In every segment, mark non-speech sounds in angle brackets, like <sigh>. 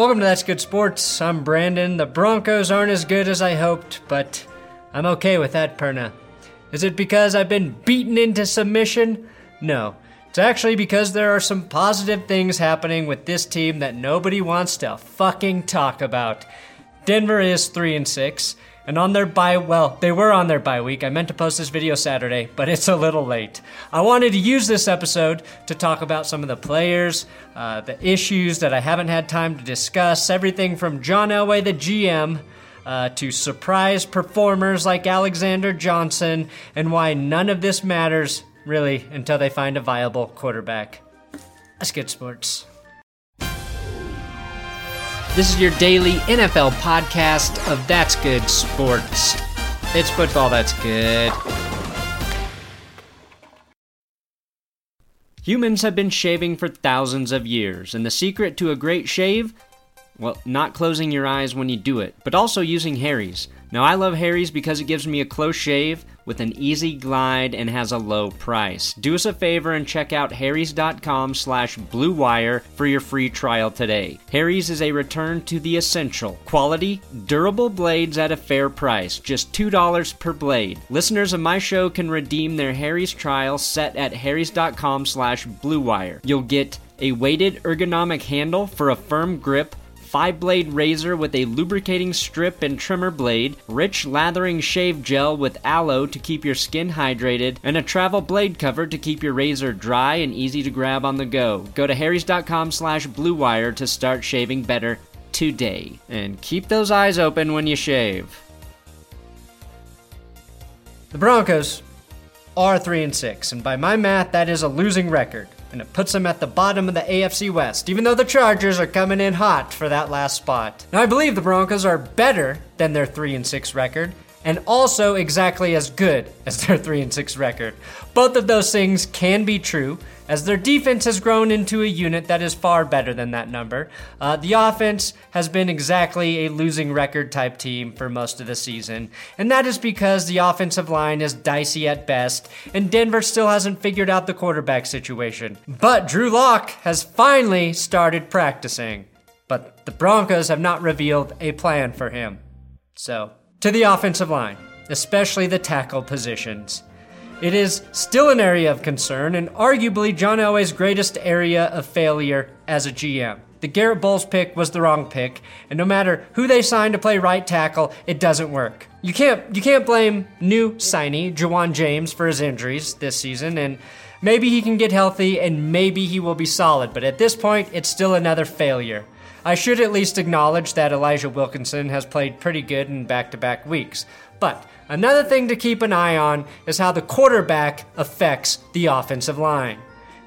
Welcome to That's Good Sports. I'm Brandon. The Broncos aren't as good as I hoped, but I'm okay with that, Perna. Is it because I've been beaten into submission? No. It's actually because there are some positive things happening with this team that nobody wants to fucking talk about. Denver is 3 and 6. And on their bye, well, they were on their bye week. I meant to post this video Saturday, but it's a little late. I wanted to use this episode to talk about some of the players, uh, the issues that I haven't had time to discuss, everything from John Elway, the GM, uh, to surprise performers like Alexander Johnson, and why none of this matters, really, until they find a viable quarterback. Let's get sports. This is your daily NFL podcast of That's Good Sports. It's football that's good. Humans have been shaving for thousands of years, and the secret to a great shave? Well, not closing your eyes when you do it, but also using Harry's. Now, I love Harry's because it gives me a close shave with an easy glide and has a low price. Do us a favor and check out harrys.com slash bluewire for your free trial today. Harry's is a return to the essential. Quality, durable blades at a fair price, just $2 per blade. Listeners of my show can redeem their Harry's trial set at harrys.com slash bluewire. You'll get a weighted ergonomic handle for a firm grip five blade razor with a lubricating strip and trimmer blade, rich lathering shave gel with aloe to keep your skin hydrated, and a travel blade cover to keep your razor dry and easy to grab on the go. Go to harrys.com slash bluewire to start shaving better today. And keep those eyes open when you shave. The Broncos are 3 and 6, and by my math, that is a losing record and it puts them at the bottom of the AFC West, even though the Chargers are coming in hot for that last spot. Now, I believe the Broncos are better than their 3 and 6 record, and also exactly as good as their <laughs> 3 and 6 record. Both of those things can be true, as their defense has grown into a unit that is far better than that number. Uh, the offense has been exactly a losing record type team for most of the season, and that is because the offensive line is dicey at best, and Denver still hasn't figured out the quarterback situation. But Drew Lock has finally started practicing, but the Broncos have not revealed a plan for him. So, to the offensive line, especially the tackle positions. It is still an area of concern and arguably John Elway's greatest area of failure as a GM. The Garrett Bolles pick was the wrong pick, and no matter who they sign to play right tackle, it doesn't work. You can't you can't blame new signee Ja'Wuan James for his injuries this season, and maybe he can get healthy and maybe he will be solid, but at this point, it's still another failure. I should at least acknowledge that Elijah Wilkinson has played pretty good in back to back weeks. But Another thing to keep an eye on is how the quarterback affects the offensive line.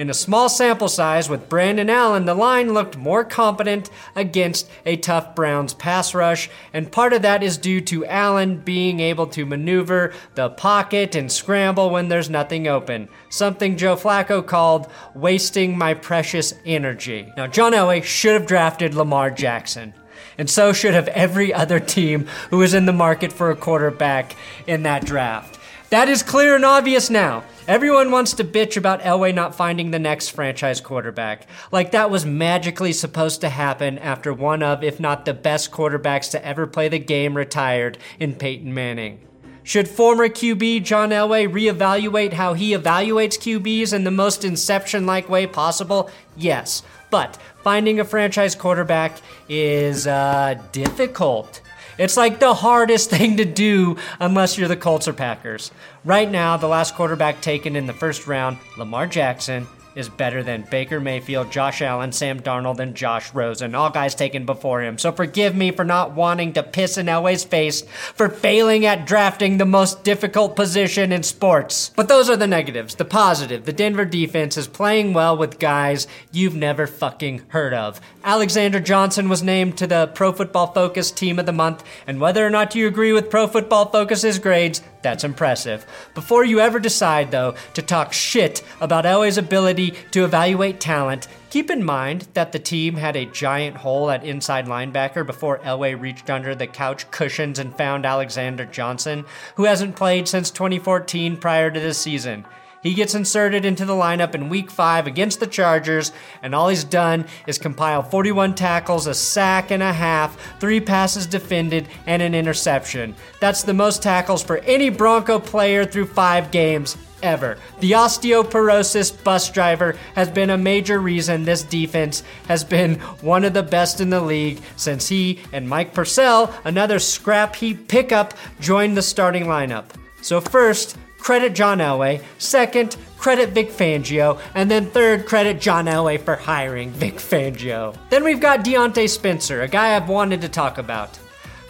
In a small sample size with Brandon Allen, the line looked more competent against a tough Browns pass rush, and part of that is due to Allen being able to maneuver the pocket and scramble when there's nothing open, something Joe Flacco called wasting my precious energy. Now, John Elway should have drafted Lamar Jackson and so should have every other team who is in the market for a quarterback in that draft. That is clear and obvious now. Everyone wants to bitch about Elway not finding the next franchise quarterback. Like that was magically supposed to happen after one of, if not the best quarterbacks to ever play the game retired in Peyton Manning. Should former QB John Elway reevaluate how he evaluates QBs in the most inception like way possible? Yes. But finding a franchise quarterback is uh, difficult. It's like the hardest <laughs> thing to do unless you're the Colts or Packers. Right now, the last quarterback taken in the first round, Lamar Jackson, is better than Baker Mayfield, Josh Allen, Sam Darnold, and Josh Rosen, all guys taken before him. So forgive me for not wanting to piss in Elway's face for failing at drafting the most difficult position in sports. But those are the negatives. The positive, the Denver defense is playing well with guys you've never fucking heard of. Alexander Johnson was named to the Pro Football Focus Team of the Month, and whether or not you agree with Pro Football Focus's grades, that's impressive. Before you ever decide, though, to talk shit about Elway's ability to evaluate talent, keep in mind that the team had a giant hole at inside linebacker before Elway reached under the couch cushions and found Alexander Johnson, who hasn't played since 2014 prior to this season. He gets inserted into the lineup in week five against the Chargers, and all he's done is compile 41 tackles, a sack and a half, three passes defended, and an interception. That's the most tackles for any Bronco player through five games ever. The osteoporosis bus driver has been a major reason this defense has been one of the best in the league since he and Mike Purcell, another scrap heap pickup, joined the starting lineup. So, first, credit John Elway. Second, credit Vic Fangio. And then third, credit John Elway for hiring Vic Fangio. Then we've got Diontae Spencer, a guy I've wanted to talk about.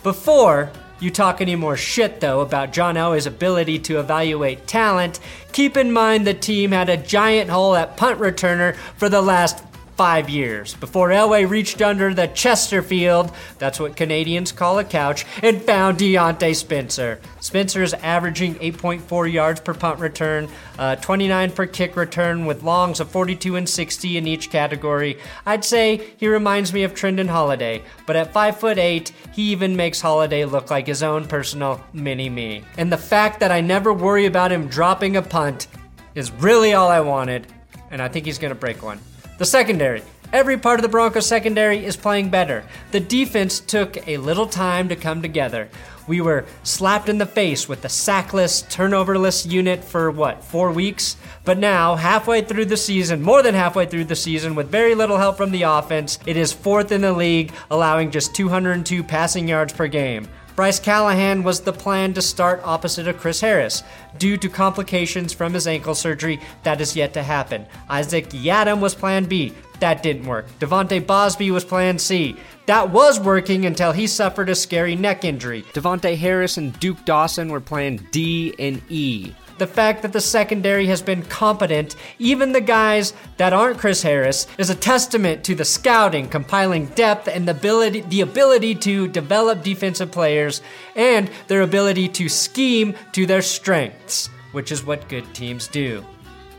Before you talk any more shit, though, about John Elway's ability to evaluate talent, keep in mind the team had a giant hole at punt returner for the last five years before Elway reached under the Chesterfield, that's what Canadians call a couch, and found Diontae Spencer. Spencer is averaging 8.4 yards per punt return, uh, 29 per kick return, with longs of 42 and 60 in each category. I'd say he reminds me of Trindon Holliday, but at 5 foot 8, he even makes Holliday look like his own personal mini me. And the fact that I never worry about him dropping a punt is really all I wanted, and I think he's to break one. The secondary. Every part of the Broncos secondary is playing better. The defense took a little time to come together. We were slapped in the face with the sackless, turnoverless unit for what, four weeks? But now, halfway through the season, more than halfway through the season, with very little help from the offense, it is fourth in the league, allowing just 202 passing yards per game. Bryce Callahan was the plan to start opposite of Chris Harris. Due to complications from his ankle surgery, that is yet to happen. Isaac Yiadom was plan B. That didn't work. De'Vante Bausby was plan C. That was working until he suffered a scary neck injury. Davontae Harris and Duke Dawson were plan D and E the fact that the secondary has been competent, even the guys that aren't Chris Harris, is a testament to the scouting, compiling depth, and the ability, the ability to develop defensive players and their ability to scheme to their strengths, which is what good teams do.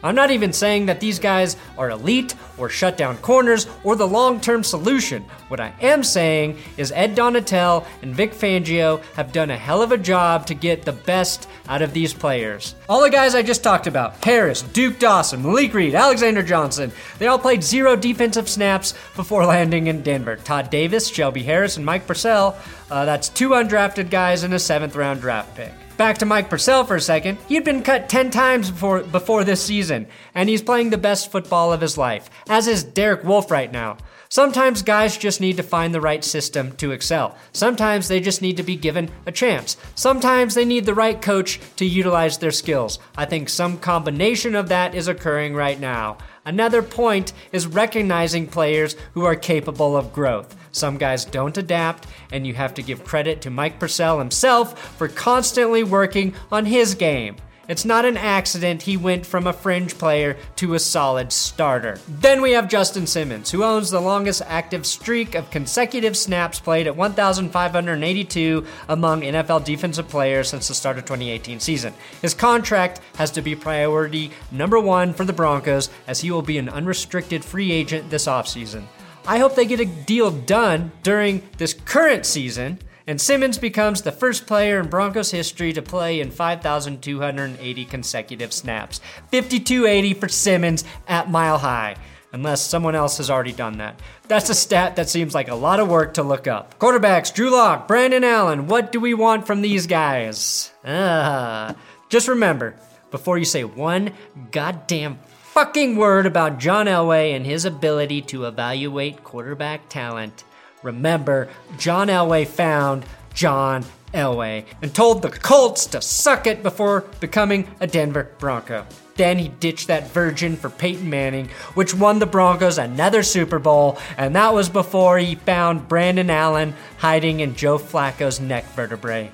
I'm not even saying that these guys are elite or shut down corners or the long term solution. What I am saying is Ed Donatell and Vic Fangio have done a hell of a job to get the best out of these players. All the guys I just talked about Harris, Duke Dawson, Malik Reed, Alexander Johnson they all played zero defensive snaps before <laughs> landing in Denver. Todd Davis, Shelby Harris, and Mike Purcell uh, that's two undrafted guys and a seventh round draft pick. Back to Mike Purcell for a second. He had been cut 10 times before, before this season, and he's playing the best football of his life, as is Derek Wolfe right now. Sometimes guys just need to find the right system to excel. Sometimes they just need to be given a chance. Sometimes they need the right coach to utilize their skills. I think some combination of that is occurring right now. Another point is recognizing players who are capable of growth. Some guys don't adapt, and you have to give credit to Mike Purcell himself for constantly working on his game. It's not an accident he went from a fringe player to a solid starter. Then we have Justin Simmons, who owns the longest active streak of consecutive snaps played at 1,582 among NFL defensive players since the start of 2018 season. His contract has to be priority number one for the Broncos, as he will be an unrestricted free agent this offseason. I hope they get a deal done during this current season, and Simmons becomes the first player in Broncos history to play in 5,280 consecutive snaps. 5280 for Simmons at Mile High, unless someone else has already done that. That's a stat that seems like a lot of work to look up. Quarterbacks, Drew Lock, Brandon Allen, what do we want from these guys? Ah, just remember, before you say one goddamn fucking word about John Elway and his ability to evaluate quarterback talent. Remember, John Elway found John Elway and told the Colts to suck it before becoming a Denver Bronco. Then he ditched that virgin for Peyton Manning, which won the Broncos another Super Bowl, and that was before he found Brandon Allen hiding in Joe Flacco's neck vertebrae.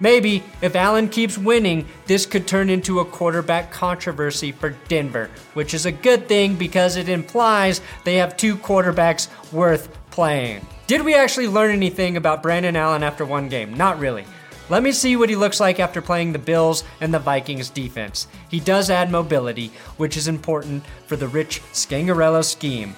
Maybe if Allen keeps winning, this could turn into a quarterback controversy for Denver, which is a good thing because it implies they have two quarterbacks worth playing. Did we actually learn anything about Brandon Allen after one game? Not really. Let me see what he looks like after playing the Bills and the Vikings defense. He does add mobility, which is important for the Rich Scangarello scheme.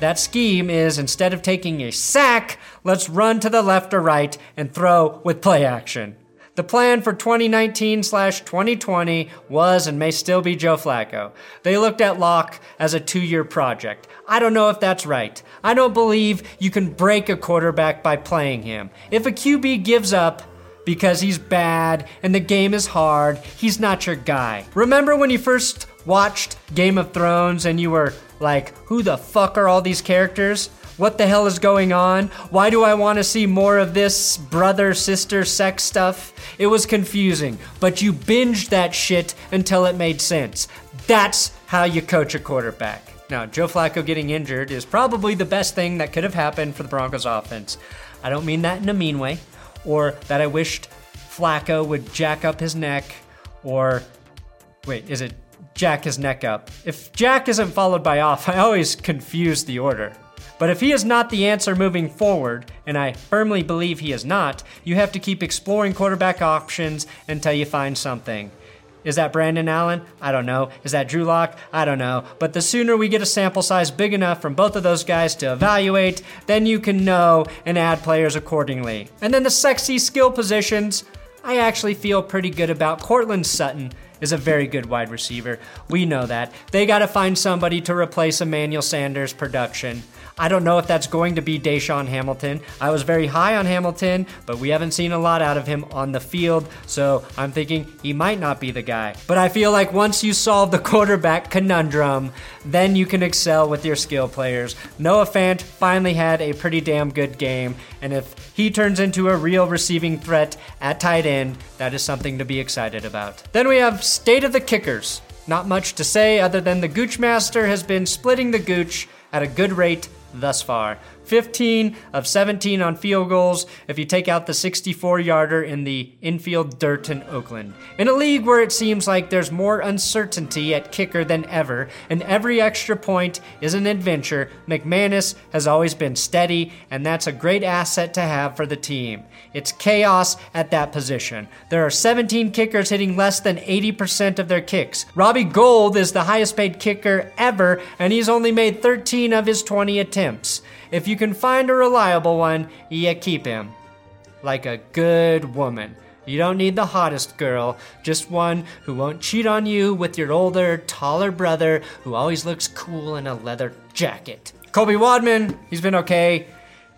That scheme is instead of taking a sack, let's run to the left or right and throw with play action. The plan for 2019 slash 2020 was and may still be Joe Flacco. They looked at Lock as a two year project. I don't know if that's right. I don't believe you can break a quarterback by playing him. If a QB gives up, because he's bad and the game is hard, he's not your guy. Remember when you first watched Game of Thrones and you were like, who the fuck are all these characters? What the hell is going on? Why do I want to see more of this brother sister sex stuff? It was confusing, but you binged that shit until it made sense. That's how you coach a quarterback. Now, Joe Flacco getting injured is probably the best thing that could have happened for the Broncos offense. I don't mean that in a mean way, or that I wished Flacco would jack up his neck, or wait, is it jack his neck up? If jack isn't followed by off, <laughs> I always confuse the order. But if he is not the answer moving forward, and I firmly believe he is not, you have to keep exploring quarterback options until you find something. Is that Brandon Allen? I don't know. Is that Drew Lock? I don't know. But the sooner we get a sample size big enough from both of those guys to evaluate, then you can know and add players accordingly. And then the sexy skill positions, I actually feel pretty good about Courtland Sutton is a very good wide receiver. We know that. They got to find somebody to replace Emmanuel Sanders' production. I don't know if that's going to be DaeSean Hamilton. I was very high on Hamilton, but we haven't seen a lot out of him on the field, so I'm thinking he might not be the guy. But I feel like once you solve the <laughs> quarterback conundrum, then you can excel with your skill players. Noah Fant finally had a pretty damn good game, and if he turns into a real receiving threat at tight end, that is something to be excited about. Then we have State of the Kickers. Not much to say other than the Gooch Master has been splitting the Gooch at a good rate thus far. 15 of 17 on field goals if you take out the 64 yarder in the infield dirt in Oakland. In a league where it seems like there's more uncertainty at kicker than ever, and every extra point is an adventure, McManus has always been steady, and that's a great asset to have for the team. It's chaos at that position. There are 17 kickers hitting less than 80% of their kicks. Robbie Gould is the highest paid kicker ever, and he's only made 13 of his 20 attempts. If you can find a reliable one, you keep him. Like a good woman. You don't need the hottest girl, just one who won't cheat on you with your older, taller brother who always looks cool in a leather jacket. Colby Wadman, he's been okay.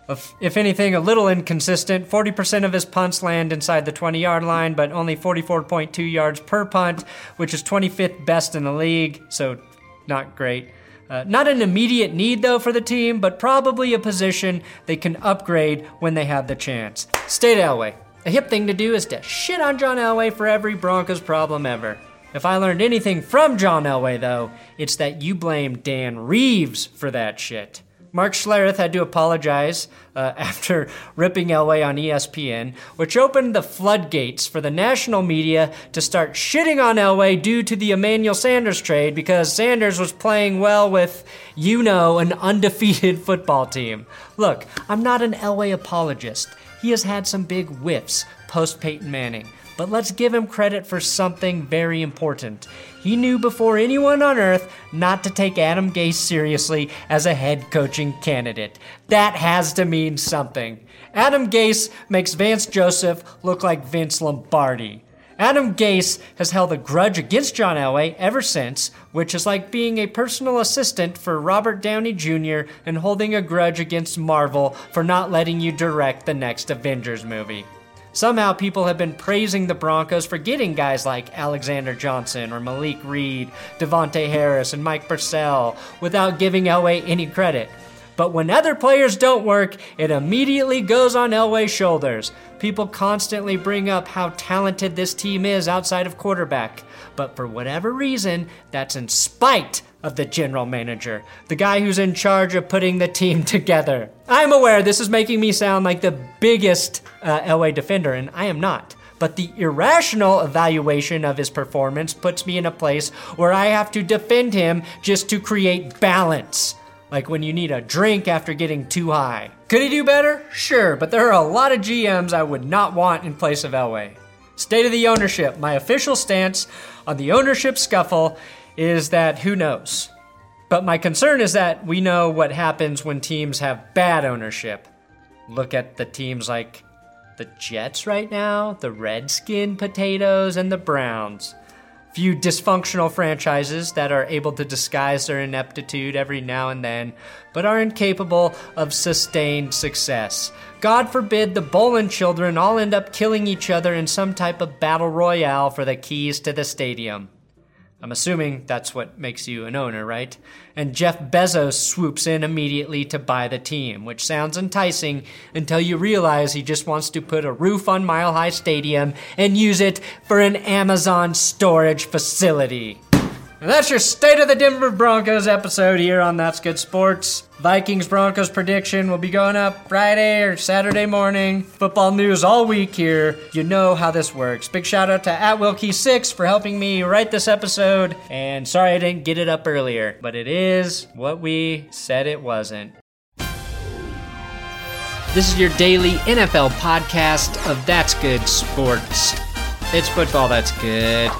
If, if anything, a little inconsistent. 40% of his punts land inside the 20 yard line, but only 44.2 yards per punt, which is 25th best in the league, so not great. Uh, not an immediate need, though, for the team, but probably a position they can upgrade when they have the chance. State Elway. A hip thing to do is to shit on John Elway for every Broncos problem ever. If I learned anything from John Elway, though, it's that you blame Dan Reeves for that shit. Mark Schlereth had to apologize uh, <laughs> after ripping Elway on ESPN, which opened the floodgates for the national media to start shitting on Elway due to the Emmanuel Sanders trade because Sanders was playing well with, you know, an undefeated <laughs> football team. Look, I'm not an Elway apologist. He has had some big whiffs post Peyton Manning. But let's give him credit for something very important. He knew before anyone on earth not to take Adam Gase seriously as a head coaching candidate. That has to mean something. Adam Gase makes Vance Joseph look like Vince Lombardi. Adam Gase has held a grudge against John Elway ever since, which is like being a personal assistant for Robert Downey Jr. and holding a grudge against Marvel for not letting you direct the next Avengers movie. Somehow people have been praising the Broncos for getting guys like Alexander Johnson or Malik Reed, Davontae Harris, and Mike Purcell without giving Elway any credit. But when other players don't work, it immediately goes on Elway's shoulders. People constantly bring up how talented this team is outside of quarterback. But for whatever reason, that's in spite of the general manager, the guy who's in charge of putting the team <laughs> together. I'm aware this is making me sound like the biggest uh, Elway defender, and I am not. But the irrational evaluation of his performance puts me in a place where I have to defend him just to create balance. Like when you need a drink after getting too high. Could he do better? Sure, but there are a lot of GMs I would not want in place of Elway. State of the ownership. My official stance on the ownership scuffle is that who knows? But my concern is that we know what happens when teams have bad ownership. Look at the teams like the Jets right now, the Redskin Potatoes, and the Browns. Few dysfunctional franchises that are able to disguise their ineptitude every now and then, but are incapable of sustained success. God forbid the Bowlen children all end up killing each other in some type of battle royale for the keys to the stadium. I'm assuming that's what makes you an owner, right? And Jeff Bezos swoops in immediately to buy the team, which sounds enticing until you realize he just wants to put a roof on Mile High Stadium and use it for an Amazon storage facility. And that's your State of the Denver Broncos episode here on That's Good Sports. Vikings Broncos prediction will be going up Friday or Saturday morning. Football news all week here. You know how this works. Big shout out to at Wilkie6 for helping me write this episode. And sorry I didn't get it up earlier, but it is what we said it wasn't. This is your daily NFL podcast of That's Good Sports. It's football that's good.